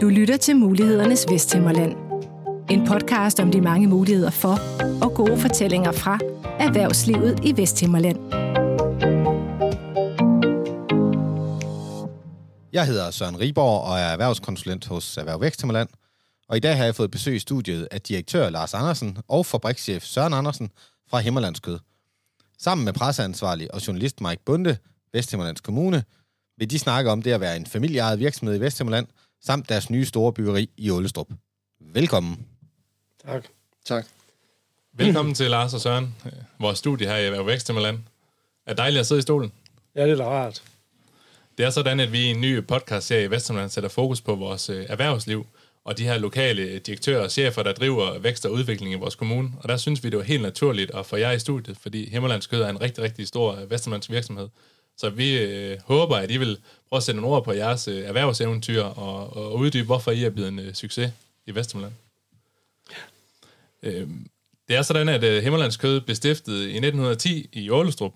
Du lytter til Mulighedernes Vesthimmerland. En podcast om de mange muligheder for og gode fortællinger fra erhvervslivet i Vesthimmerland. Jeg hedder Søren Riborg og er erhvervskonsulent hos Erhverv Vesthimmerland. Og i dag har jeg fået besøg i studiet af direktør Lars Andersen og fabrikschef Søren Andersen fra Himmerlandskød. Sammen med presseansvarlig og journalist Mike Bunde, Vesthimmerlands Kommune, vil de snakke om det at være en familieejet virksomhed i Vesthimmerland, samt deres nye store byggeri i Ålestrup. Velkommen. Tak. Tak. Velkommen til Lars og Søren, øh, vores studie her i Erhverv Væksthimmerland. Er dejligt at sidde i stolen. Ja, det er da rart. Det er sådan, at vi i en ny podcast-serie i Vesthimmerland sætter fokus på vores øh, erhvervsliv og de her lokale direktører og chefer, der driver vækst og udvikling i vores kommune. Og der synes vi, det var helt naturligt at få jer i studiet, fordi Himmerlands Kød er en rigtig, rigtig stor Vesterlands virksomhed. Så vi øh, håber, at I vil prøve at sætte nogle ord på jeres øh, erhvervseventyr og, og uddybe, hvorfor I er blevet en øh, succes i Vestjylland. Øh, det er sådan, at øh, blev stiftet i 1910 i Ålestrup,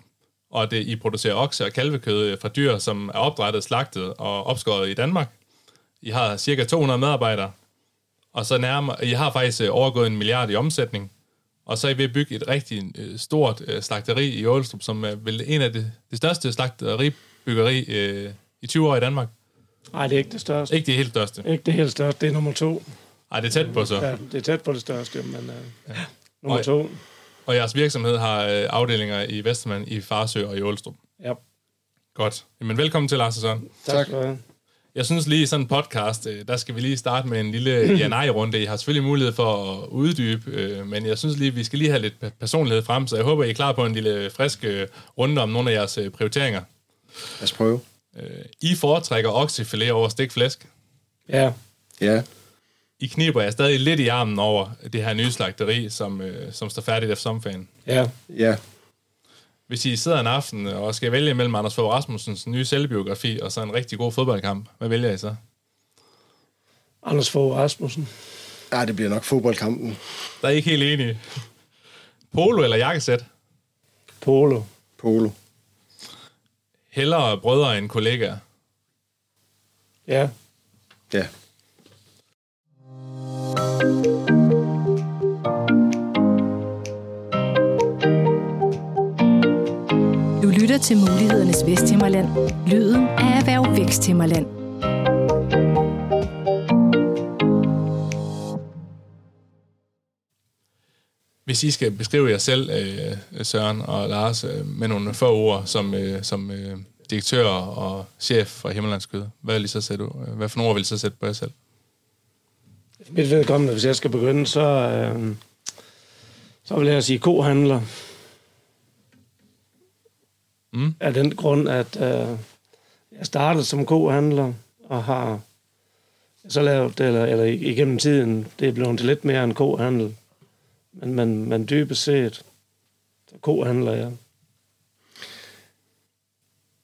og det, I producerer okse- og kalvekød øh, fra dyr, som er opdrettet, slagtet og opskåret i Danmark. I har cirka 200 medarbejdere, og så nærmer, I har faktisk øh, overgået en milliard i omsætning, og så er I ved at bygge et rigtig øh, stort øh, slagteri i Ålestrup, som er vel en af det, det største slagteribyggeri øh, i 20 år i Danmark. Nej, det er ikke det største. Ikke det helt største. Ikke det helt største, det er nummer to. Nej, det er tæt på så. Ja, det er tæt på det største, men uh, ja. nummer Og- to. Og jeres virksomhed har øh, afdelinger i Vesterland, i Farsø og i Ålestrup. Ja, Godt. Jamen, velkommen til, Lars og Søren. tak. Tak. Jeg synes lige i sådan en podcast, øh, der skal vi lige starte med en lille ja-nej-runde. I har selvfølgelig mulighed for at uddybe, øh, men jeg synes lige, vi skal lige have lidt pe- personlighed frem, så jeg håber, I er klar på en lille frisk øh, runde om nogle af jeres prioriteringer. Lad os prøve. I foretrækker oksefilet over stegt flæsk. Ja, Ja. I kniber jeg stadig lidt i armen over det her nye slagteri, som, som står færdigt efter sommerferien. ja. Ja. Hvis I sidder en aften og skal vælge mellem Anders Fogh Rasmussens nye selvbiografi og så en rigtig god fodboldkamp, hvad vælger I så? Anders Fogh Rasmussen. Ja, det bliver nok fodboldkampen. Der er I ikke helt enige. Polo eller jakkesæt? Polo. Polo. Hellere brødre end kollegaer. Ja, Ja. Lytter til Mulighedernes Vesthimmerland. Lyden af Erhverv Væksthimmerland. Hvis I skal beskrive jer selv, øh, Søren og Lars, øh, med nogle få ord som, øh, som direktør og chef for Himmerlandskød, hvad, vil I så sætte, hvad for nogle ord vil I så sætte på jer selv? mit vedkommende, hvis jeg skal begynde, så, øh, så vil jeg sige kohandler. Mm. Af den grund, at øh, jeg startede som kohandler, og har så lavet, eller, eller igennem tiden, det er blevet til lidt mere end kohandel. Men, men, men dybest set, så kohandler jeg.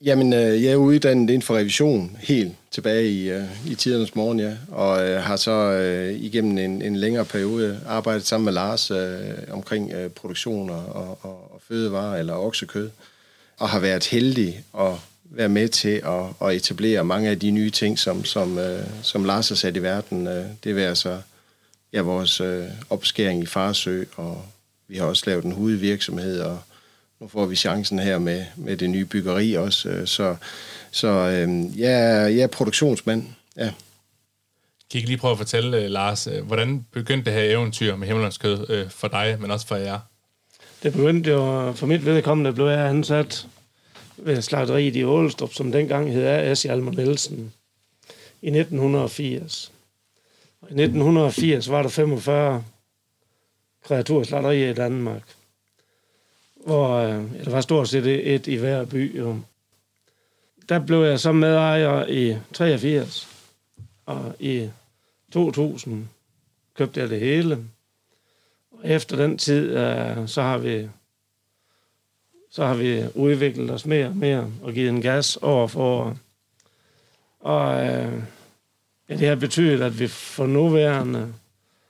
Jamen, øh, jeg er uddannet inden for revision helt tilbage i, øh, i tidernes morgen, ja. Og øh, har så øh, igennem en, en længere periode arbejdet sammen med Lars øh, omkring øh, produktion og, og, og fødevarer eller oksekød. Og har været heldig at være med til at, at etablere mange af de nye ting, som, som, øh, som Lars har sat i verden. Øh, det vil altså ja, vores øh, opskæring i Farsø, og vi har også lavet en hovedvirksomhed, og nu får vi chancen her med, med det nye byggeri også. øh, Så, så øh, jeg, er, jeg er produktionsmand. Ja. Kan I ikke lige prøve at fortælle, øh, Lars, øh, hvordan begyndte det her eventyr med Himmerlandskød øh, for dig, men også for jer? Det begyndte jo, for mit vedkommende blev jeg ansat ved slagteriet i Ålestrup, som dengang hed A.S. Hjalmar Nielsen, i 1980. Og I 1980 var der 45 kreaturslagterier i Danmark, hvor øh, ja, der var stort set et, et i hver by. Jo. Der blev jeg så medejer i 83, og i 2000 købte jeg det hele. Efter den tid, øh, så har vi så har vi udviklet os mere og mere og givet en gas over for år. Og øh, ja, det har betydet, at vi for nuværende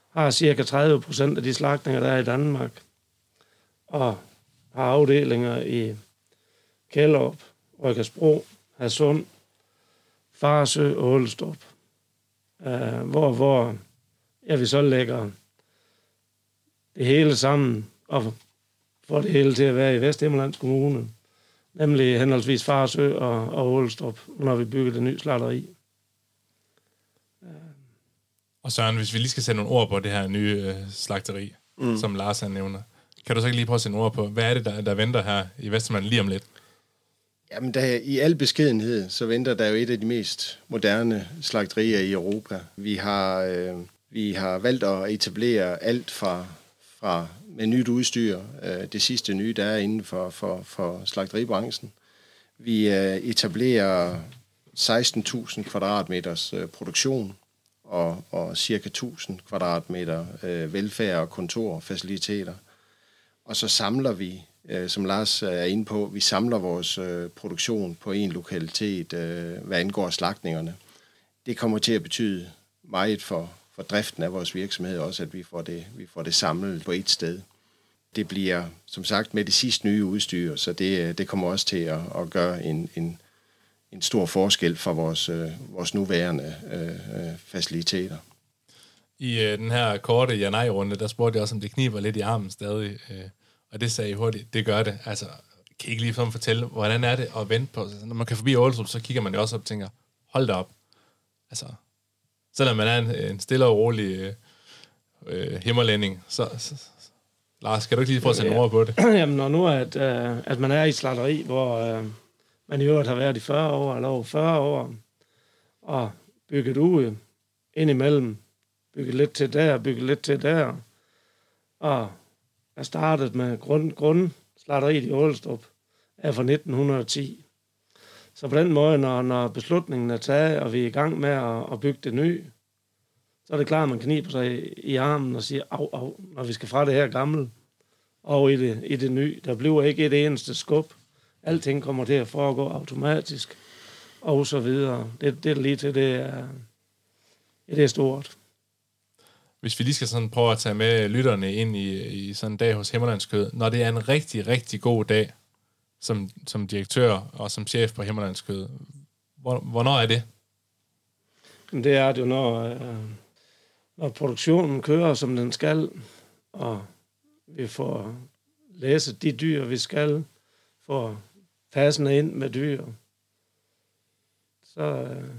har cirka 30 procent af de slagtninger, der er i Danmark, og har afdelinger i Kjellup, Røkkersbro, Hasund, Farsø og Ålestrup, øh, hvor, hvor ja, vi så lægger det hele sammen og får det hele til at være i Vesthimmerlands Kommune, nemlig henholdsvis Farsø og, og Ålestrup, når vi bygger det nye slatteri. Og Søren, hvis vi lige skal sætte nogle ord på det her nye øh, slagteri, mm. som Lars han nævner. Kan du så ikke lige prøve at sætte nogle ord på, hvad er det, der, der venter her i Vesterland lige om lidt? Jamen, der, i al beskedenhed, så venter der jo et af de mest moderne slagterier i Europa. Vi har, øh, vi har valgt at etablere alt fra, fra med nyt udstyr, øh, det sidste nye, der er inden for, for, for slagteribranchen. Vi øh, etablerer 16.000 kvadratmeters øh, produktion og, og cirka 1000 kvadratmeter øh, velfærd og kontorfaciliteter. Og så samler vi, øh, som Lars øh, er inde på, vi samler vores øh, produktion på en lokalitet, øh, hvad angår slagtningerne. Det kommer til at betyde meget for, for driften af vores virksomhed også, at vi får det, vi får det samlet på et sted. Det bliver, som sagt, med det sidste nye udstyr, så det, øh, det kommer også til at, at gøre en, en, en stor forskel for vores, øh, vores nuværende øh, øh, faciliteter. I øh, den her korte ja-nej-runde, der spurgte jeg også, om det kniber lidt i armen stadig. Øh, og det sagde I hurtigt, det gør det. Altså, kan I ikke lige fortælle, hvordan er det at vente på? Når man kan forbi Aarhus, så kigger man jo også op og tænker, hold da op. Altså, selvom man er en, en stille og rolig øh, øh, himmerlænding, så, så, Lars, kan du ikke lige prøve at sætte ord på det? Jamen, når nu at, øh, at man er i slatteri, hvor øh, man i øvrigt har været i 40 år, eller over 40 år, og bygget ud indimellem, bygget lidt til der, bygget lidt til der, og er startet med grund, grundslatteriet i Ålestrup, er fra 1910. Så på den måde, når, når beslutningen er taget, og vi er i gang med at, at bygge det nye, så er det klart, at man kniber sig i armen og siger, au, au, når vi skal fra det her gamle og i det, i det nye. Der bliver ikke et eneste skub. Alting kommer til at foregå automatisk, og så videre. Det, det er lige til, det er, ja, det er stort. Hvis vi lige skal sådan prøve at tage med lytterne ind i, i sådan en dag hos Himmerlandskød, når det er en rigtig, rigtig god dag som, som direktør og som chef på Himmerlandskød, hvornår er det? Det er det jo, når, øh, når produktionen kører, som den skal, og vi får læse de dyr, vi skal, for passende ind med dyr. Så... Øh...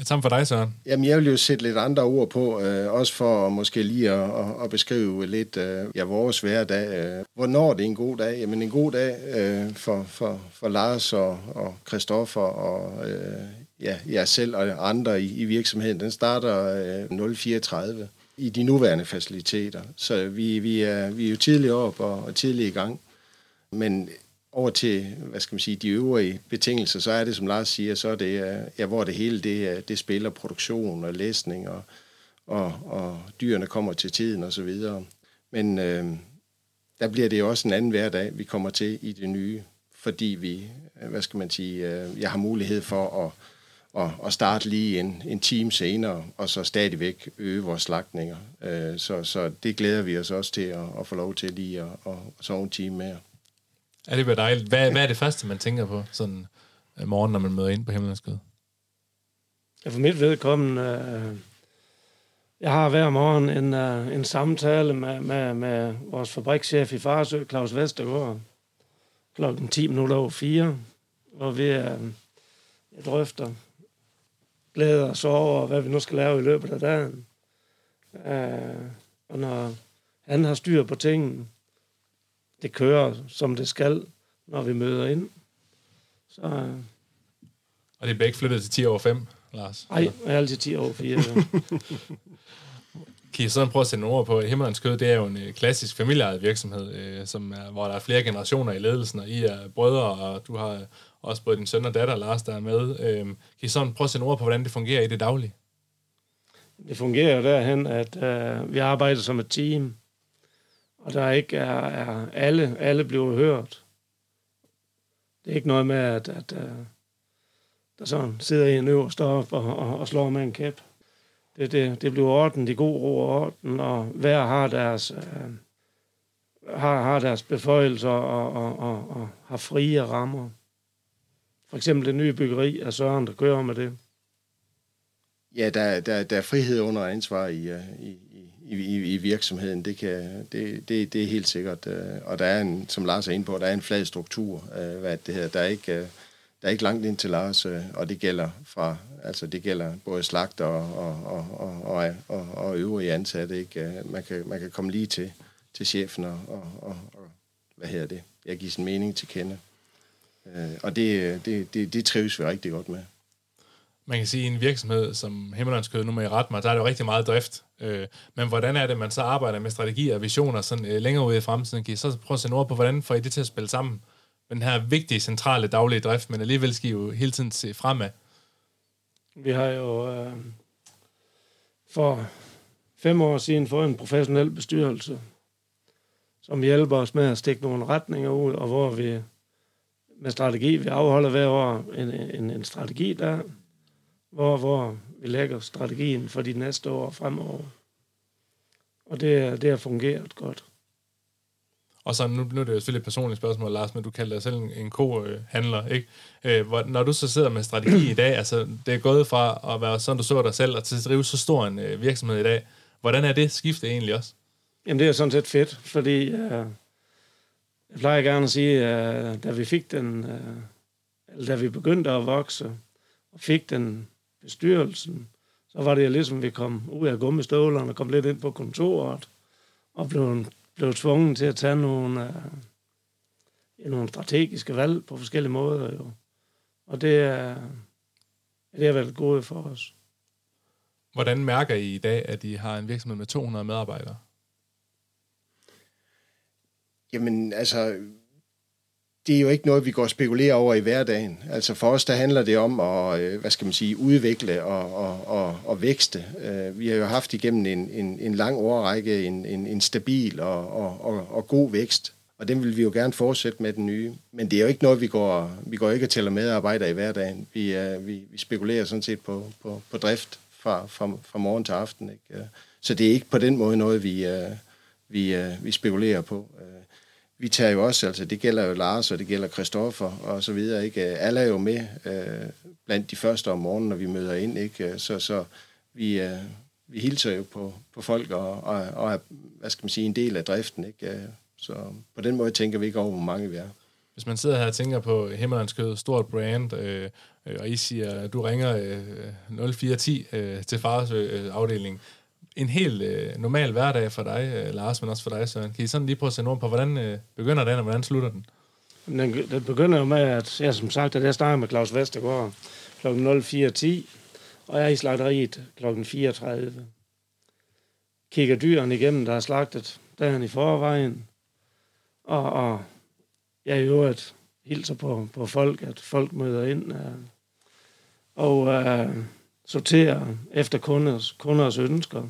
Er det for dig, Søren? Jamen, jeg vil jo sætte lidt andre ord på, øh, også for måske lige at, at, at beskrive lidt øh, ja, vores hverdag. Øh. Hvornår det er en god dag? Jamen, en god dag øh, for, for, for Lars og, og Christoffer og øh, ja, jeg selv og andre i, i virksomheden, den starter øh, 034 i de nuværende faciliteter. Så vi, vi, er, vi er jo tidligt op og, og tidligt i gang. Men over til, hvad skal man sige, de øvrige betingelser, så er det, som Lars siger, så er det, øh, ja, hvor det hele, det, det spiller produktion og læsning, og, og, og dyrene kommer til tiden og så videre. Men øh, der bliver det også en anden hverdag, vi kommer til i det nye, fordi vi, øh, hvad skal man sige, øh, jeg har mulighed for at og, og starte lige en, en time senere, og så stadigvæk øge vores slagtninger. Øh, så, så det glæder vi os også til at, at få lov til lige at, at, at sove en time mere. Ja, det dejligt? Hvad, hvad er det første, man tænker på sådan øh, morgen, når man møder ind på himmelens Ja, for mit vedkommende, øh, jeg har hver morgen en, øh, en samtale med, med, med vores fabrikschef i Farsø, Claus Vestergaard, klokken 10 minutter over 4, hvor vi øh, jeg drøfter glæder os over, hvad vi nu skal lave i løbet af dagen. Øh, og når han har styr på tingene, det kører, som det skal, når vi møder ind. Så, uh, og det er begge flyttet til 10 over 5, Lars? Nej, jeg er altid 10 over 4. kan I sådan prøve at sætte nogle ord på? Himmelens Kød, det er jo en øh, klassisk familieejet virksomhed, øh, som er, hvor der er flere generationer i ledelsen, og I er brødre, og du har også både din søn og datter, Lars, der er med. Øh, kan I sådan prøve at sætte ord på, hvordan det fungerer i det daglige? Det fungerer derhen, at øh, vi arbejder som et team, og der ikke er, er alle, alle bliver hørt. Det er ikke noget med, at, at at der sådan sidder en øverst op og, og, og slår med en kæp. Det, det, det bliver orden, de god ro og orden, og hver har deres, øh, har, har deres beføjelser og, og, og, og har frie rammer for eksempel det nye byggeri af Søren, der kører med det. Ja, der, der, der er frihed under ansvar i, øh, i, i, i, i virksomheden. Det, kan, det, det, det er helt sikkert. Øh, og der er en, som Lars er inde på, der er en flad struktur. Øh, hvad det hedder. Der er ikke, øh, der er ikke langt ind til Lars, og det gælder fra, altså det gælder både slagter og, og, og, og, og, og øvrige ansatte. Ikke? Man, kan, man kan komme lige til, til chefen og, og, og, og hvad hedder det? Jeg giver sin mening til kende. Og det, det, det, det trives vi rigtig godt med man kan sige, en virksomhed som Himmelandskød, nu må I rette mig, der er det jo rigtig meget drift. Øh, men hvordan er det, man så arbejder med strategier og visioner sådan, øh, længere ude i fremtiden? Kan I så prøve at se ord på, hvordan får I det til at spille sammen? med Den her vigtige, centrale, daglige drift, men alligevel skal I jo hele tiden se fremad. Vi har jo øh, for fem år siden fået en professionel bestyrelse, som hjælper os med at stikke nogle retninger ud, og hvor vi med strategi, vi afholder hver år en, en, en strategi der, hvor, hvor vi lægger strategien for de næste år fremover. Og det, det har fungeret godt. Og så nu, nu er det jo selvfølgelig et personligt spørgsmål, Lars, men du kalder dig selv en, en ko-handler, ikke? Øh, hvor, når du så sidder med strategi i dag, altså det er gået fra at være sådan, du så dig selv, og til at drive så stor en øh, virksomhed i dag. Hvordan er det skifte egentlig også? Jamen det er sådan set fedt, fordi øh, jeg plejer gerne at sige, at øh, da vi fik den, øh, eller da vi begyndte at vokse, og fik den bestyrelsen, så var det ligesom, vi kom ud af gummistøvlerne og kom lidt ind på kontoret, og blev, blev tvunget til at tage nogle, uh, nogle strategiske valg på forskellige måder. Jo. Og det er, det er været gode for os. Hvordan mærker I i dag, at I har en virksomhed med 200 medarbejdere? Jamen, altså, det er jo ikke noget, vi går og spekulerer over i hverdagen. Altså for os, der handler det om at, øh, hvad skal man sige, udvikle og, og, og, og vækste. Øh, vi har jo haft igennem en, en, en lang årrække en, en, en stabil og, og, og, og god vækst, og den vil vi jo gerne fortsætte med den nye. Men det er jo ikke noget, vi går, vi går ikke og tæller medarbejdere i hverdagen. Vi, øh, vi, vi spekulerer sådan set på, på, på drift fra, fra, fra morgen til aften. Ikke? Så det er ikke på den måde noget, vi, vi, vi spekulerer på vi tager jo også, altså det gælder jo Lars, og det gælder Christoffer og så videre, ikke? Øh, Alle er jo med øh, blandt de første om morgenen, når vi møder ind, ikke? Øh, så, så vi, øh, vi hilser jo på, på folk og, og, og er, hvad skal man sige, en del af driften, ikke? Øh, så på den måde tænker vi ikke over, hvor mange vi er. Hvis man sidder her og tænker på Himmelandskød, stort brand, øh, og I siger, at du ringer øh, 0410 øh, til fars øh, afdeling, en helt øh, normal hverdag for dig, øh, Lars, men også for dig, Søren. Kan I sådan lige prøve at sætte ord på, hvordan øh, begynder den, og hvordan slutter den? Den, den begynder jo med, at jeg som sagt, at jeg starter med Claus Vestergaard kl. 04.10, og jeg er i slagteriet kl. 34. Kigger dyrene igennem, der er slagtet dagen i forvejen, og, og jeg er jo et hilser på, på folk, at folk møder ind, øh, og øh, sorterer efter kunders, kunders ønsker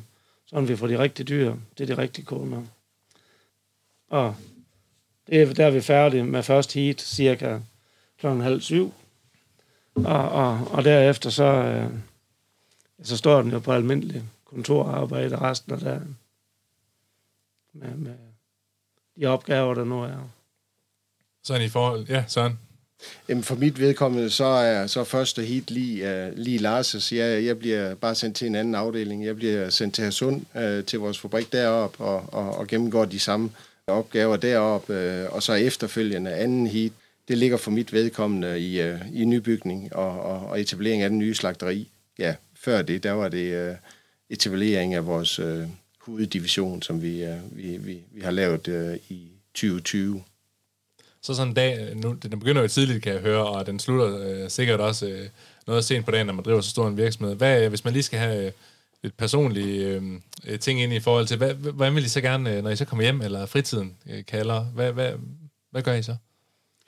så vi får de rigtige dyr det er de rigtige kunder. Og det er, der er vi færdige med første heat cirka kl. halv syv. Og, og, og derefter så, øh, så står den jo på almindelig kontorarbejde resten af dagen. Med, med de opgaver, der nu er. Sådan i forhold... Ja, sådan. Jamen for mit vedkommende, så er så første hit lige, uh, lige Lars' jeg, jeg bliver bare sendt til en anden afdeling. Jeg bliver sendt til Hersund, uh, øh, til vores fabrik derop og, og, og gennemgår de samme opgaver derop, uh, øh, og så efterfølgende anden hit. Det ligger for mit vedkommende i, uh, i nybygning og, og, og etablering af den nye slagteri. Ja, før det, der var det uh, etablering af vores uh, hoveddivision, som vi, uh, vi, vi, vi har lavet uh, i 2020 så sådan en dag, øh, nu, den begynder jo tidligt, kan jeg høre, og den slutter øh, sikkert også øh, noget sent på dagen, når man driver så stor en virksomhed. Hvad, øh, hvis man lige skal have øh, et personligt øh, øh, ting ind i forhold til, hvad, hvordan vil I så gerne, øh, når I så kommer hjem, eller fritiden øh, kalder, hvad, hvad, hvad gør I så?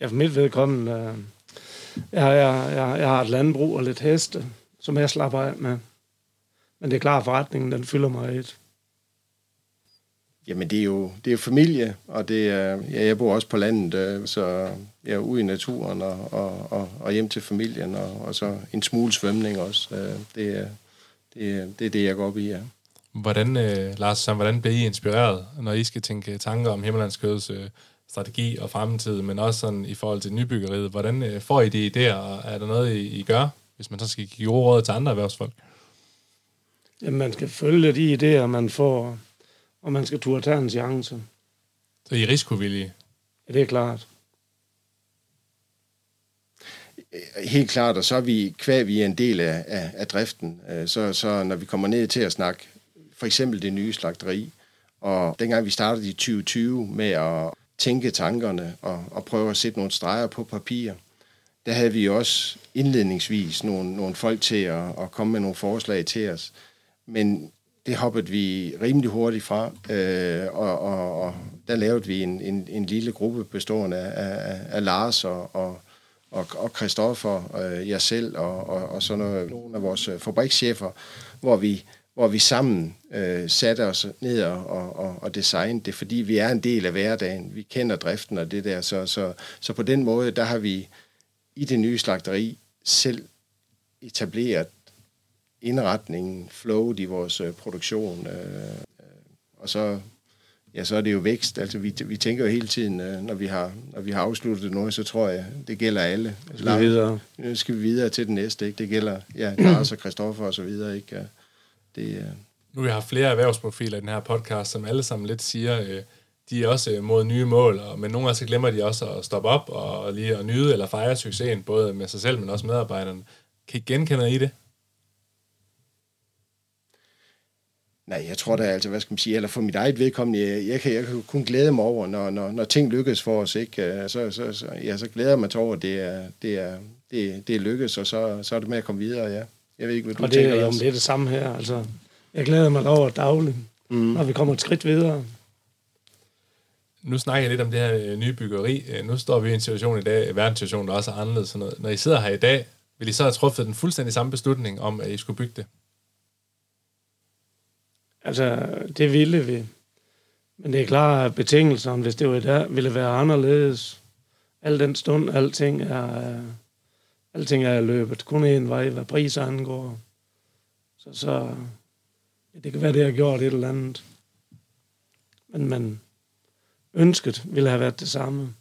Ja, for mit vedkommende, øh, jeg, jeg, jeg, jeg har et landbrug og lidt heste, som jeg slapper af med. Men det er klart, forretningen den fylder mig et. Jamen, det er jo, det er familie, og det er, ja, jeg bor også på landet, øh, så jeg er ude i naturen og, og, og, og hjem til familien, og, og så en smule svømning også. Øh, det er det, det, er det jeg går op i, ja. Hvordan, øh, Lars, hvordan bliver I inspireret, når I skal tænke tanker om Himmelandskøds øh, strategi og fremtid, men også sådan i forhold til nybyggeriet. Hvordan øh, får I de idéer, og er der noget, I, I gør, hvis man så skal give gode råd til andre erhvervsfolk? Jamen, man skal følge de idéer, man får, og man skal turde tage en chance. Så I er risikovillige? Ja, det er klart. Helt klart, og så er vi, kvæg vi er en del af, af, af driften, øh, så, så når vi kommer ned til at snakke for eksempel det nye slagteri, og dengang vi startede i 2020 med at tænke tankerne og, og prøve at sætte nogle streger på papir, der havde vi også indledningsvis nogle, nogle folk til at, at komme med nogle forslag til os. Men det hoppede vi rimelig hurtigt fra, øh, og, og, og der lavede vi en, en, en lille gruppe bestående af, af, af Lars og, og, og, og Christoffer, øh, jeg selv og, og, og sådan noget, nogle af vores øh, fabrikschefer, hvor vi, hvor vi sammen øh, satte os ned og, og, og designede det, fordi vi er en del af hverdagen. Vi kender driften og det der, så, så, så på den måde, der har vi i det nye slagteri selv etableret indretningen, flowet i vores øh, produktion. Øh, øh, og så, ja, så er det jo vækst. Altså, vi, vi tænker jo hele tiden, øh, når, vi har, når vi har afsluttet noget, så tror jeg, det gælder alle. Så skal vi videre. Nu skal vi videre til den næste. Ikke? Det gælder ja, Lars og Christoffer og så videre. Ikke? Det, øh, Nu har jeg haft flere erhvervsprofiler i den her podcast, som alle sammen lidt siger, øh, de er også øh, mod nye mål, og, men nogle gange så glemmer de også at stoppe op og lige at nyde eller fejre succesen, både med sig selv, men også medarbejderne. Kan I genkende I det? Nej, jeg tror da altså, hvad skal man sige, eller for mit eget vedkommende, jeg, jeg, kan, jeg kan kun glæde mig over, når, når, når ting lykkes for os, ikke? Øh, Så, så, så, ja, så glæder jeg mig til over, at det er, det er, det, det er lykkes, og så, så er det med at komme videre, ja. Jeg ved ikke, hvad du Og det, tænker, Lars. det er det samme her. Altså, jeg glæder mig over dagligt, mm. når vi kommer et skridt videre. Nu snakker jeg lidt om det her øh, nye byggeri. Øh, Nu står vi i en situation i dag, en verdenssituation, der også er anderledes. Sådan noget. Når I sidder her i dag, vil I så have truffet den fuldstændig samme beslutning om, at I skulle bygge det? Altså, det ville vi. Men det er klart, at betingelserne, hvis det var der, ville være anderledes. Al den stund, alting er, øh, alting er løbet. Kun en vej, hvad priser angår. Så, så ja, det kan være, det har gjort et eller andet. Men, men ønsket ville have været det samme.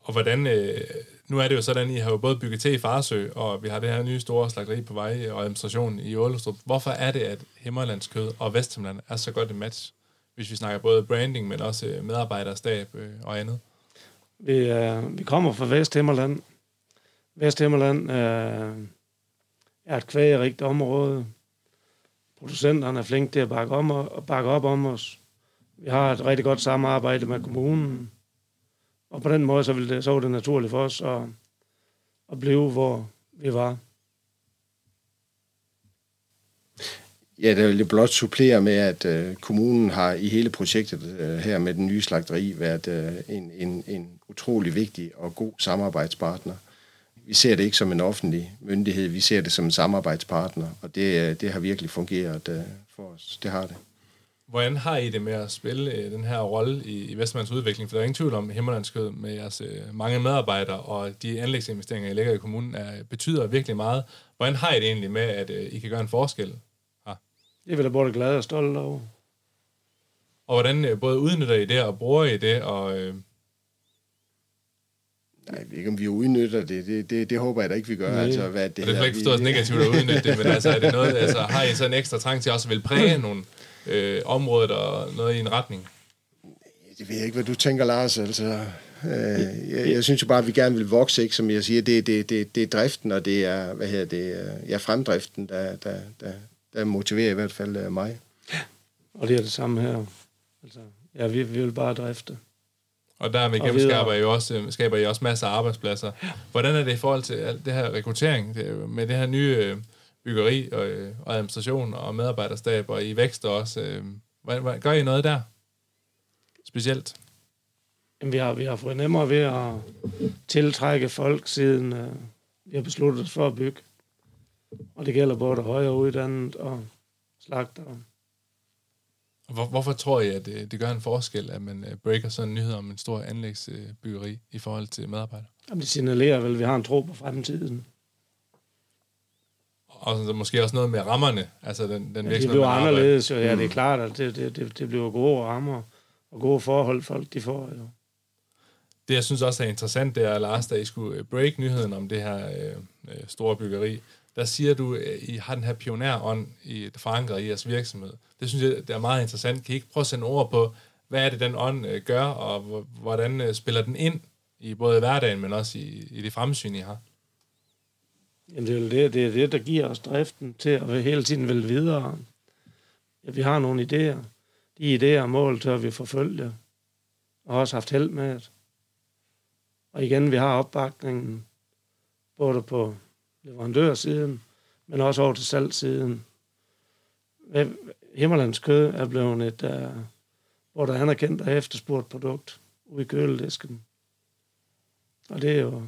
Og hvordan, øh, nu er det jo sådan, I har jo både bygget til i Farsø, og vi har det her nye store slagteri på vej øh, og administration i Ålestrup. Hvorfor er det, at Himmerlandskød og Vesthimmerland er så godt et match? Hvis vi snakker både branding, men også øh, medarbejderstab øh, og andet. Vi, øh, vi kommer fra Vesthimmerland. Vesthimmerland øh, er et kvægerigt område. Producenterne er flinke til at bakke, om, og bakke op om os. Vi har et rigtig godt samarbejde med kommunen. Og på den måde, så, ville det, så var det naturligt for os at, at blive, hvor vi var. Ja, det vil jeg blot supplere med, at øh, kommunen har i hele projektet øh, her med den nye slagteri været øh, en, en, en utrolig vigtig og god samarbejdspartner. Vi ser det ikke som en offentlig myndighed, vi ser det som en samarbejdspartner, og det, øh, det har virkelig fungeret øh, for os. Det har det. Hvordan har I det med at spille øh, den her rolle i, i Vestmands udvikling? For der er ingen tvivl om, at Himmerlandskød med jeres øh, mange medarbejdere og de anlægsinvesteringer, I lægger i kommunen, er, betyder virkelig meget. Hvordan har I det egentlig med, at øh, I kan gøre en forskel? Det er vi da både glade og stolte over. Og hvordan øh, både udnytter I det og bruger I det? Og, øh, Nej, jeg ved ikke, om vi udnytter det. Det, det, det håber jeg da ikke, vi gør. Nej. Altså, hvad det og det hedder, ikke forstås vi- negativt at udnytte det, men altså, er det noget, altså, har I så en ekstra trang til også at vil præge nogle øh, områder og noget i en retning? Jeg ved ikke, hvad du tænker, Lars. Altså, øh, jeg, jeg synes jo bare, at vi gerne vil vokse, ikke? Som jeg siger, det, det, det, det er driften, og det er, hvad hedder det, øh, ja, fremdriften, der, der, der, der motiverer i hvert fald øh, mig. Og det er det samme her. Altså, ja, vi, vi vil bare drifte. Og dermed Og gennem videre. skaber I, jo også, øh, skaber I også masser af arbejdspladser. Hvordan er det i forhold til alt det her rekruttering, det, er med det her nye øh, byggeri og, øh, og administration og medarbejderstab, og I vækster også? Øh, hvordan, hvordan, gør I noget der? Specielt? Jamen, vi har, vi har fået nemmere ved at tiltrække folk, siden uh, vi har besluttet os for at bygge. Og det gælder både højere uddannet og slagtere. Hvor, hvorfor tror I, at det, det gør en forskel, at man øh, breaker sådan en nyhed om en stor anlægsbyggeri i forhold til medarbejdere? Jamen, det signalerer vel, at vi har en tro på fremtiden. Og så måske også noget med rammerne, altså den, den Ja, det virksomhed, bliver anderledes, jo. Ja, det er klart, at det, det, det, det bliver gode rammer. og gode forhold, folk de får jo. Det, jeg synes også er interessant, det er, Lars, da I skulle øh, break nyheden om det her øh, øh, store byggeri, der siger du, at I har den her pionerånd i, forankret i jeres virksomhed. Det synes jeg, det er meget interessant. Kan I ikke prøve at sende ord på, hvad er det, den ånd øh, gør, og hvordan øh, spiller den ind i både hverdagen, men også i, i det fremsyn, I har? Jamen, det er det, det er det, der giver os driften til at hele tiden vil videre. Ja, vi har nogle idéer. De idéer og mål tør vi forfølge, og også haft held med det. Og igen, vi har opbakningen, både på leverandørsiden, men også over til salgsiden. Himmerlands kød er blevet et, uh, hvor der er anerkendt og efterspurgt produkt ude i køledisken. Og det er jo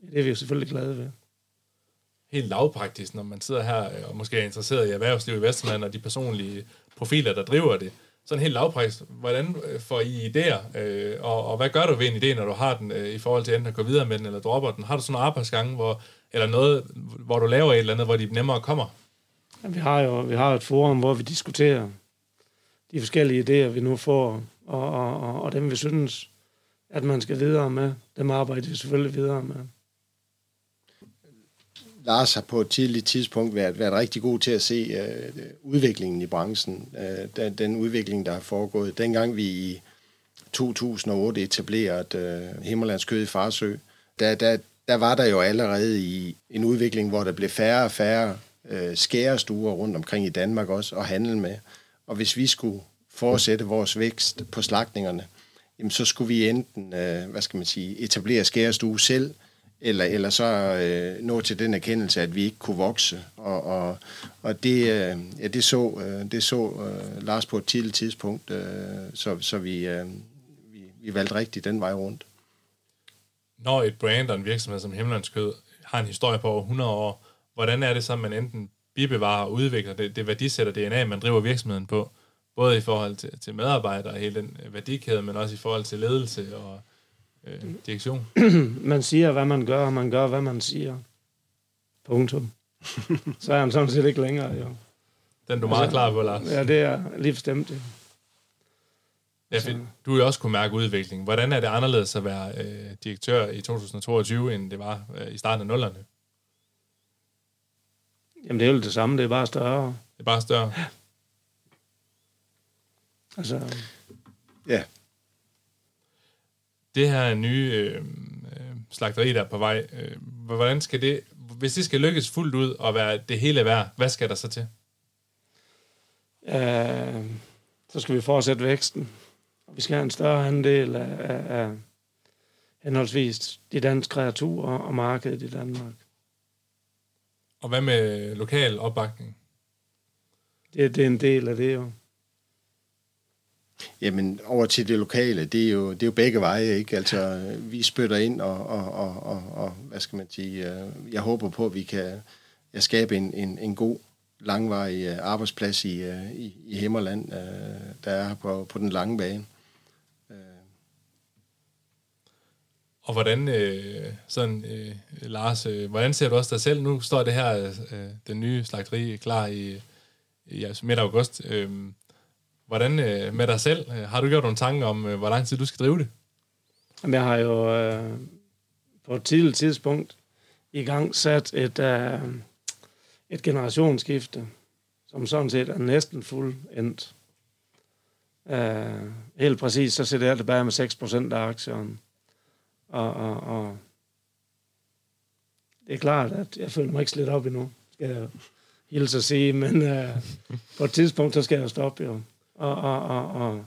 det er vi jo selvfølgelig glade ved. Helt lavpraktisk, når man sidder her øh, og måske er interesseret i erhvervsliv i Vestland og de personlige profiler, der driver det. Sådan helt lavpraktisk, hvordan øh, får I idéer, øh, og, og hvad gør du ved en idé, når du har den, øh, i forhold til enten at gå videre med den eller dropper den? Har du sådan en arbejdsgang, hvor, eller noget, hvor du laver et eller andet, hvor de nemmere kommer? Ja, vi har jo vi har et forum, hvor vi diskuterer de forskellige idéer, vi nu får, og, og, og, og dem, vi synes, at man skal videre med. Dem arbejder vi selvfølgelig videre med. Lars har på et tidligt tidspunkt været, været rigtig god til at se øh, udviklingen i branchen. Øh, den, den udvikling, der har foregået. Dengang vi i 2008 etablerede øh, Himmerlands Kød i Farsø, der, der, der var der jo allerede i en udvikling, hvor der blev færre og færre øh, skærestuer rundt omkring i Danmark også at handle med. Og hvis vi skulle fortsætte vores vækst på slagtningerne, jamen så skulle vi enten, øh, hvad skal man sige, etablere skærestue selv, eller, eller så øh, nå til den erkendelse, at vi ikke kunne vokse. Og, og, og det, øh, ja, det så, øh, det så øh, Lars på et tidligt tidspunkt, øh, så, så vi, øh, vi, vi valgte rigtigt den vej rundt. Når et brand og en virksomhed som Himmelandskød har en historie på over 100 år, hvordan er det så, at man enten bibevarer og udvikler det, det værdisætter DNA, man driver virksomheden på, både i forhold til, til medarbejdere og hele den værdikæde, men også i forhold til ledelse og øh, direktion. man siger, hvad man gør, og man gør, hvad man siger. Punktum. Så er han sådan set ikke længere, jo. Den er du meget altså, klar på, Lars. Ja, det er lige bestemt, det. Ja, for du vil også kunne mærke udvikling. Hvordan er det anderledes at være øh, direktør i 2022, end det var øh, i starten af nullerne? Jamen, det er jo det samme, det er bare større. Det er bare større? Altså... Ja. Det her nye øh, øh, slagteri, der er på vej, øh, hvordan skal det, hvis det skal lykkes fuldt ud og være det hele værd, hvad skal der så til? Øh, så skal vi fortsætte væksten. Vi skal have en større andel af, af, af henholdsvis de danske kreaturer og markedet i Danmark. Og hvad med lokal opbakning? Det, det er en del af det jo. Jamen, over til det lokale, det er jo, det er jo begge veje, ikke? Altså, vi spytter ind, og, og, og, og, og hvad skal man sige, øh, jeg håber på, at vi kan ja, skabe en, en, en god, langvarig øh, arbejdsplads i, øh, i, i Himmerland, der er på, på den lange bane. Og hvordan, øh, sådan, øh, Lars, øh, hvordan ser du også dig selv? Nu står det her, øh, den nye slagteri klar i, i altså midt august. Øh, hvordan øh, med dig selv? Øh, har du gjort nogle tanker om, øh, hvor lang tid du skal drive det? Jamen, jeg har jo øh, på et tidligt tidspunkt i gang sat et, øh, et generationsskifte, som sådan set er næsten fuldendt. Øh, helt præcis, så sidder jeg tilbage med 6% af aktierne. Og, og, og det er klart, at jeg føler mig ikke slet op endnu, skal jeg hilse at sige, men øh, på et tidspunkt, så skal jeg stoppe jo. Og, og, og, og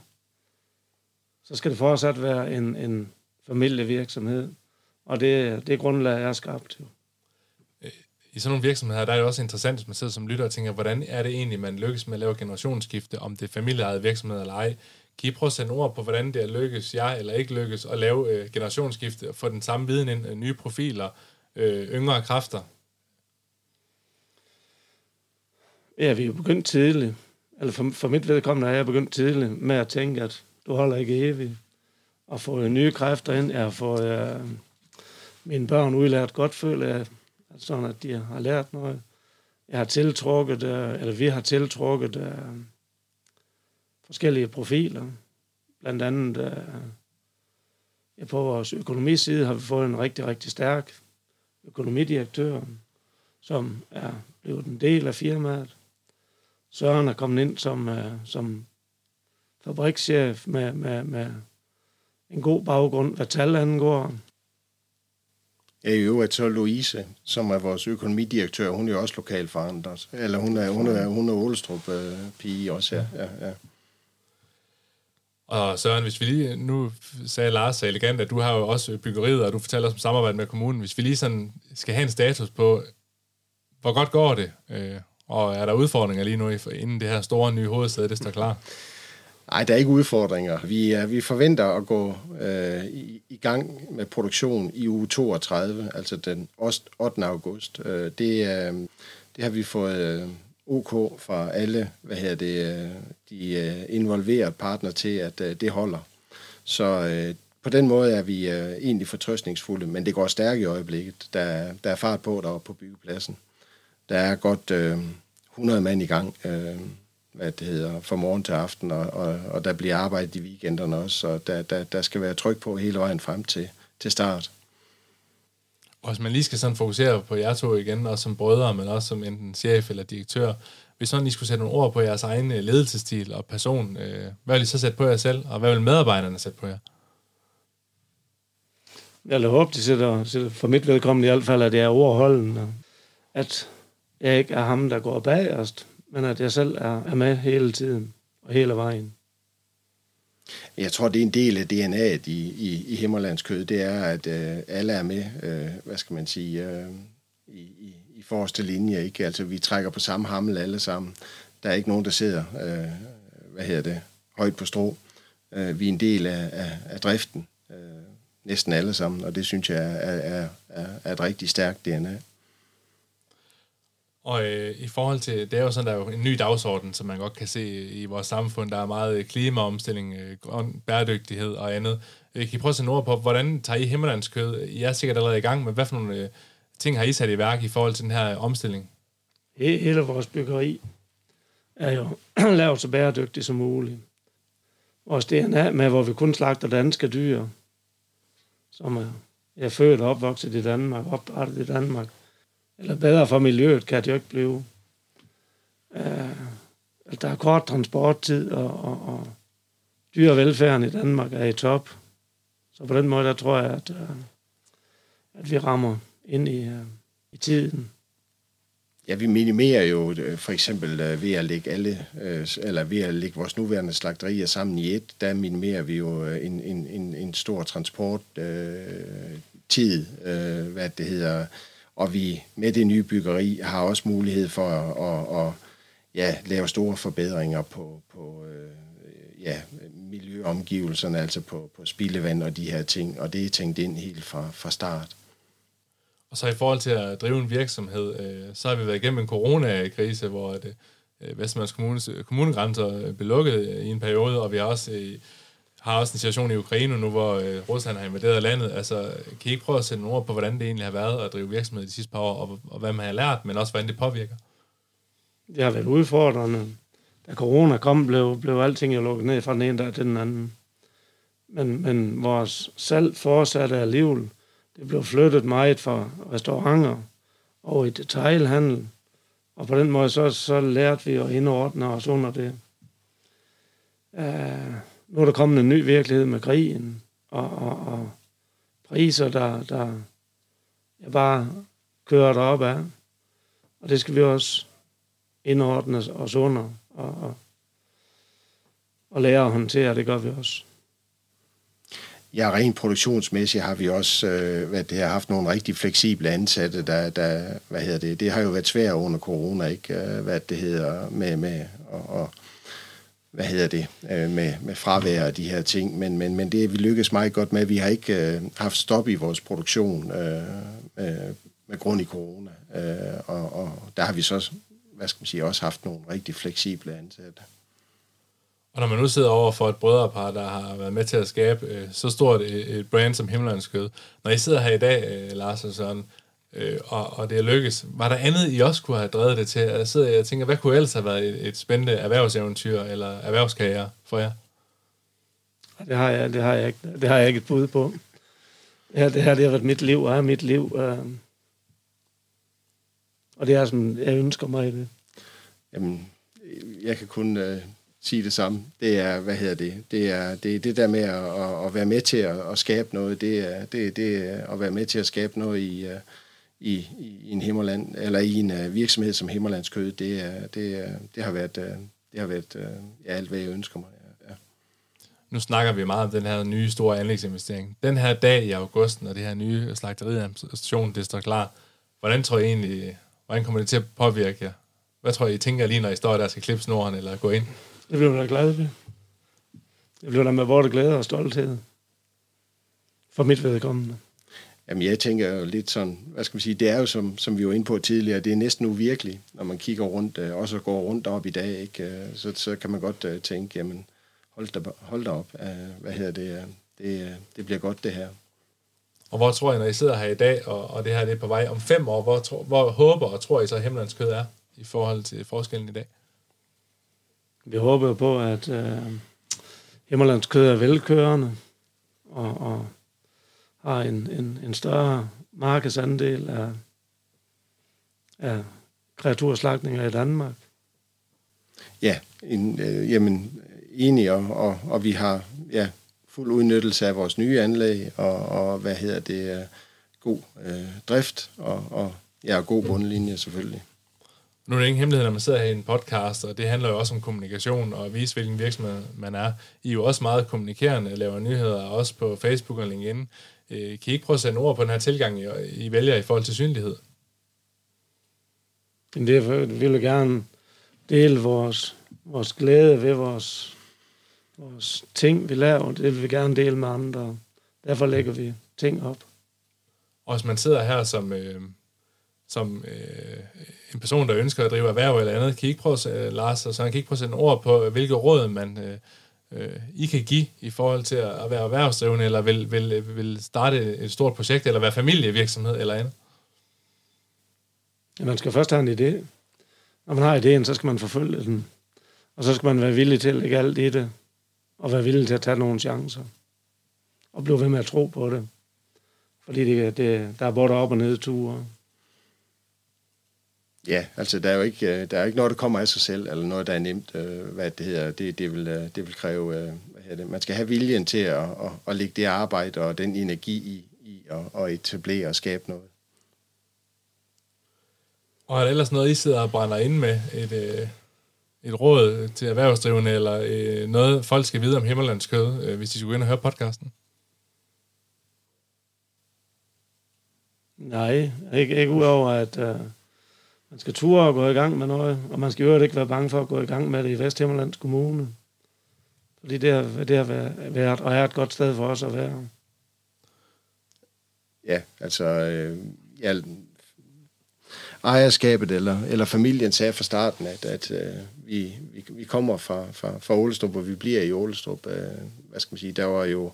så skal det fortsat være en, en familievirksomhed, og det, det grundlag er skabt jo. I sådan nogle virksomheder, der er det også interessant, hvis man sidder som lytter og tænker, hvordan er det egentlig, man lykkes med at lave generationsskifte, om det er familieejet virksomhed eller ej. Kan I prøve at sætte ord på, hvordan det er lykkes jer eller ikke lykkes at lave øh, generationsskifte og få den samme viden ind, øh, nye profiler, øh, yngre kræfter? Ja, vi er begyndt tidligt. Eller for, for mit vedkommende har jeg begyndt tidligt med at tænke, at du holder ikke evigt. Og få nye kræfter ind. Jeg har fået øh, mine børn udlært godt, føler jeg, sådan at de har lært noget. Jeg har tiltrukket, øh, eller vi har tiltrukket øh, forskellige profiler. blandt andet øh, ja, på vores økonomiside har vi fået en rigtig, rigtig stærk økonomidirektør, som er blevet en del af firmaet. Søren er kommet ind som, øh, som fabrikschef med, med, med en god baggrund, hvad tal angår. Ja, i øvrigt så Louise, som er vores økonomidirektør, hun er jo også lokal forandret. Eller hun er, hun er, hun er Ålestrup øh, pige også, ja. ja, ja. Og Søren, hvis vi lige, nu sagde Lars så elegant, at du har jo også byggeriet, og du fortæller os om samarbejde med kommunen. Hvis vi lige sådan skal have en status på, hvor godt går det, øh, og er der udfordringer lige nu, inden det her store nye hovedsæde, det står klar? Nej, der er ikke udfordringer. Vi, uh, vi forventer at gå øh, i, i gang med produktion i uge 32, altså den 8. august. Øh, det, øh, det har vi fået øh, OK fra alle hvad her det, øh, de involverede partner til, at det holder. Så øh, på den måde er vi øh, egentlig fortrøstningsfulde, men det går stærkt i øjeblikket. Der, der er fart på deroppe på byggepladsen. Der er godt øh, 100 mand i gang. Øh, hvad det hedder, fra morgen til aften, og, og, og der bliver arbejdet i weekenderne også, så der, der, der skal være tryk på hele vejen frem til, til start. Og hvis man lige skal sådan fokusere på jer to igen, også som brødre, men også som enten chef eller direktør, hvis sådan I skulle sætte nogle ord på jeres egen øh, ledelsestil og person, øh, hvad vil I så sætte på jer selv, og hvad vil medarbejderne sætte på jer? Jeg vil håbe, de sætter, sætter for mit vedkommende i hvert fald, at det er overholdende. At jeg ikke er ham, der går bagerst, men at jeg selv er, er med hele tiden og hele vejen. Jeg tror, det er en del af DNA'et i, i, i Himmerlandskød, det er, at øh, alle er med, øh, hvad skal man sige, øh, i, i, i forreste linje. Ikke? Altså, vi trækker på samme hammel alle sammen. Der er ikke nogen, der sidder, øh, hvad hedder det, højt på strå. Øh, vi er en del af, af, af driften, øh, næsten alle sammen, og det synes jeg er, er, er, er et rigtig stærkt DNA. Og øh, i forhold til, det er jo sådan, der er jo en ny dagsorden, som man godt kan se i vores samfund. Der er meget øh, klimaomstilling, øh, bæredygtighed og andet. Øh, kan I prøve at sætte ord på, hvordan tager I himmelandskød? I er sikkert allerede i gang, men hvad for nogle øh, ting har I sat i værk i forhold til den her omstilling? Hele vores byggeri er jo lavet så bæredygtigt som muligt. Vores DNA med, hvor vi kun slagter danske dyr, som er, er født og opvokset i Danmark, opdrettet i Danmark, eller bedre for miljøet kan det jo ikke blive. Uh, der er kort transporttid, og, og, og dyrevelfærden i Danmark er i top. Så på den måde, der tror jeg, at, uh, at vi rammer ind i, uh, i tiden. Ja, vi minimerer jo for eksempel ved at lægge alle, eller ved at lægge vores nuværende slagterier sammen i et, der minimerer vi jo en, en, en, en stor transport tid, hvad det hedder, og vi med det nye byggeri har også mulighed for at, at, at ja, lave store forbedringer på, på øh, ja, miljøomgivelserne, altså på, på spildevand og de her ting, og det er tænkt ind helt fra, fra start. Og så i forhold til at drive en virksomhed, øh, så har vi været igennem en coronakrise, hvor det, øh, Vestmands Kommunes øh, kommunegrænser blev lukket i en periode, og vi har også øh, har også en situation i Ukraine nu, hvor øh, Rusland har invaderet landet. Altså, kan I ikke prøve at sætte nogle ord på, hvordan det egentlig har været at drive virksomhed de sidste par år, og, og hvad man har lært, men også hvordan det påvirker? Det har været udfordrende. Da corona kom, blev, blev alting jo lukket ned fra den ene dag til den anden. Men, men vores salg fortsatte alligevel. Det blev flyttet meget fra restauranter over i detailhandel. Og på den måde så, så lærte vi at indordne os under det. Uh, nu er der kommet en ny virkelighed med krigen, og, og, og priser, der, der jeg bare kører derop af. Og det skal vi også indordne os under og, og, og lære at håndtere, det gør vi også. Ja, rent produktionsmæssigt har vi også øh, hvad det har haft nogle rigtig fleksible ansatte, der, der, hvad hedder det, det har jo været svært under corona, ikke, øh, hvad det hedder, med, med og, og hvad hedder det, øh, med, med fravær og de her ting, men, men, men det vi lykkes meget godt med. Vi har ikke øh, haft stop i vores produktion øh, øh, med grund i corona, øh, og, og der har vi så, hvad skal man sige, også haft nogle rigtig fleksible ansatte. Og når man nu sidder over for et brødrepar, der har været med til at skabe øh, så stort et, et brand som Himmelandskød, når I sidder her i dag, øh, Lars og Søren, øh, og, og det er lykkes. Var der andet, I også kunne have drevet det til? Jeg sidder og tænker, hvad kunne ellers have været et, et spændende erhvervseventyr eller erhvervskarriere for jer? Det har jeg, det har jeg ikke, det har jeg ikke et bud på. Det her, det her det har været mit liv, og er mit liv. Øh, og det er som jeg ønsker mig det. Jamen, jeg kan kun øh, sige det samme. Det er, hvad hedder det? Det er det, det der med at, at, at være med til at, at skabe noget. Det er, det, det er at være med til at skabe noget i, uh, i, i en Himmerland, eller i en uh, virksomhed som Himmerlands Kød. Det, er, det, er, det har været, uh, det har været uh, ja, alt, hvad jeg ønsker mig. Ja. Nu snakker vi meget om den her nye store anlægsinvestering. Den her dag i august, når det her nye slagteriadministration det står klar, hvordan tror I egentlig, hvordan kommer det til at påvirke jer? Hvad tror I, I tænker lige, når I står der og skal klippe snoren eller gå ind? Det bliver da glad ved. Det bliver da med vores glæde og stolthed. For mit vedkommende. Jamen, jeg tænker jo lidt sådan, hvad skal man sige, det er jo, som, som vi var inde på tidligere, det er næsten uvirkeligt, når man kigger rundt, øh, også går rundt op i dag, ikke? Øh, så, så kan man godt øh, tænke, jamen, hold da, hold da op, hvad hedder det, det, det bliver godt det her. Og hvor tror I, når I sidder her i dag, og, og det her det er på vej om fem år, hvor, tro, hvor håber og tror I så, at Himmelands kød er i forhold til forskellen i dag? Vi håber på, at øh, Himmerlands kød er velkørende og, og har en, en, en større markedsandel af, af kreaturslagninger i Danmark. Ja, en, øh, jamen, enig, og, og, og vi har ja, fuld udnyttelse af vores nye anlæg, og, og hvad hedder det, øh, god øh, drift, og, og ja, god bundlinje selvfølgelig. Nu er det ingen hemmelighed, når man sidder her i en podcast, og det handler jo også om kommunikation og at vise, hvilken virksomhed man er. I er jo også meget kommunikerende, laver nyheder, også på Facebook og LinkedIn. Øh, kan I ikke prøve at sætte ord på den her tilgang, I vælger i forhold til synlighed? Det er, vi vil gerne dele vores, vores glæde ved vores, vores ting, vi laver. Det vil vi gerne dele med andre. Derfor lægger vi ting op. Og hvis man sidder her som, øh, som øh, en person, der ønsker at drive erhverv eller andet, kan I ikke prøve, Lars, så kan I ikke prøve at sætte ord på, hvilke råd man øh, øh, I kan give i forhold til at være erhvervsdrivende, eller vil, vil, vil starte et stort projekt, eller være familievirksomhed eller andet? Ja, man skal først have en idé. Når man har idéen, så skal man forfølge den. Og så skal man være villig til at lægge alt i det, og være villig til at tage nogle chancer. Og blive ved med at tro på det. Fordi det, det, der er både op- og nedture. Ja, altså der er jo ikke, øh, der er ikke noget, der kommer af sig selv, eller noget, der er nemt, øh, hvad det hedder. Det, det, vil, øh, det vil kræve, hvad hedder det, man skal have viljen til at, at, at lægge det arbejde og den energi i, i at, at etablere og skabe noget. Og er der ellers noget, I sidder og brænder ind med? Et, et råd til erhvervsdrivende, eller noget, folk skal vide om Himmerlands kød, hvis de skulle ind og høre podcasten? Nej, ikke, ikke udover at... Uh man skal ture og gå i gang med noget, og man skal jo ikke være bange for at gå i gang med det i Vesthimmerlands Kommune. Fordi det har, det har været og er et godt sted for os at være. Ja, altså øh, ja, ejerskabet eller, eller familien sagde fra starten, at, at øh, vi, vi, vi kommer fra, fra, fra Ålestrup, og vi bliver i Ålestrup. Øh, hvad skal man sige, der var jo øh,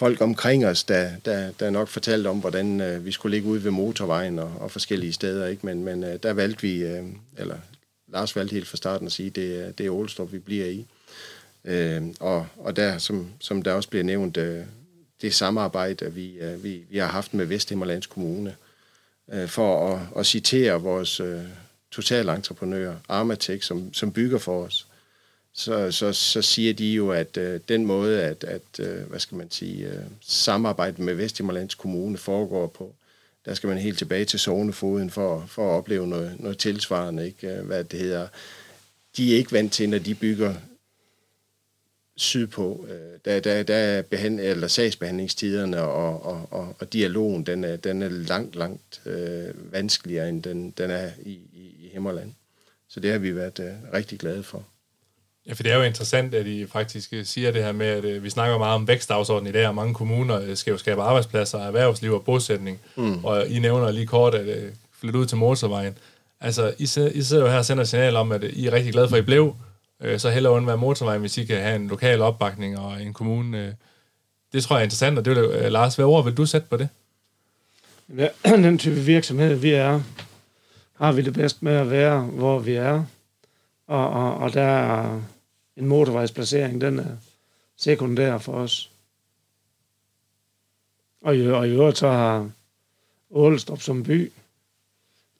folk omkring os, der, der, der nok fortalte om, hvordan øh, vi skulle ligge ude ved motorvejen og, og forskellige steder. Ikke? Men, men øh, der valgte vi, øh, eller Lars valgte helt fra starten at sige, det, det er Aalstrup, vi bliver i. Øh, og, og der, som, som der også bliver nævnt, øh, det samarbejde, vi, øh, vi, vi har haft med Vesthimmerlands Kommune, øh, for at, at citere vores øh, totalentreprenør, Armatek, som, som bygger for os så, så, så siger de jo, at øh, den måde, at, at øh, hvad skal man sige, øh, samarbejdet med Vesthimmerlands Kommune foregår på, der skal man helt tilbage til zonefoden for, for at opleve noget, noget tilsvarende, ikke? Øh, hvad det hedder. De er ikke vant til, når de bygger sydpå. Øh, der, der, der er behand, eller sagsbehandlingstiderne og, og, og, og dialogen, den er, den er langt, langt øh, vanskeligere, end den, den er i, i, i Himmerland. Så det har vi været øh, rigtig glade for. Ja, for det er jo interessant, at I faktisk øh, siger det her med, at øh, vi snakker meget om vækstdagsordenen i dag, og mange kommuner øh, skal jo skabe arbejdspladser, erhvervsliv og bosætning. Mm. Og I nævner lige kort at flytte ud til motorvejen. Altså, I, I sidder jo her og sender signal om, at I er rigtig glade for, at I blev. Så hellere undvære motorvejen, hvis I kan have en lokal opbakning og en kommune. Det tror jeg er interessant, og det vil, Lars, hvad ord vil du sætte på det? Ja, den type virksomhed, vi er, har vi det bedst med at være, hvor vi er. Og, og, og der er en motorvejsplacering, den er sekundær for os. Og i, og i øvrigt så har Ålestrup som by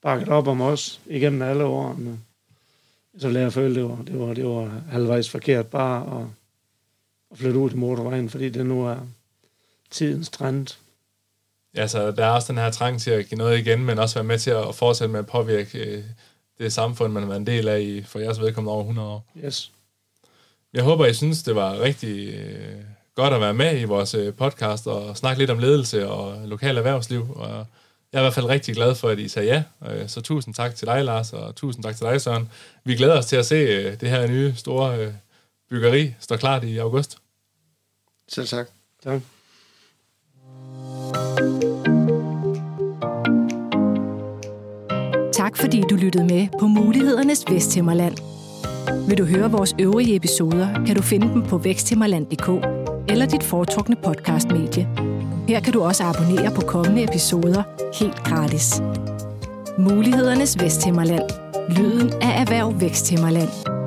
bakket op om os igennem alle årene. Så lader jeg føle, det var, det var, det var halvvejs forkert bare at, at flytte ud til motorvejen, fordi det nu er tidens trend. Ja, så der er også den her trang til at give noget igen, men også være med til at fortsætte med at påvirke øh, det samfund, man har været en del af i, for jeres vedkommende over 100 år. Yes. Jeg håber, I synes, det var rigtig øh, godt at være med i vores øh, podcast og snakke lidt om ledelse og lokal erhvervsliv. Og jeg er i hvert fald rigtig glad for, at I sagde ja. Øh, så tusind tak til dig, Lars, og tusind tak til dig, Søren. Vi glæder os til at se det her nye store byggeri stå klart i august. Selv tak. Tak. Tak fordi du lyttede med på Mulighedernes Vesthimmerland. Vil du høre vores øvrige episoder, kan du finde dem på væksthimmerland.dk eller dit foretrukne podcastmedie. Her kan du også abonnere på kommende episoder helt gratis. Mulighedernes Vesthimmerland. Lyden af Erhverv Væksthimmerland.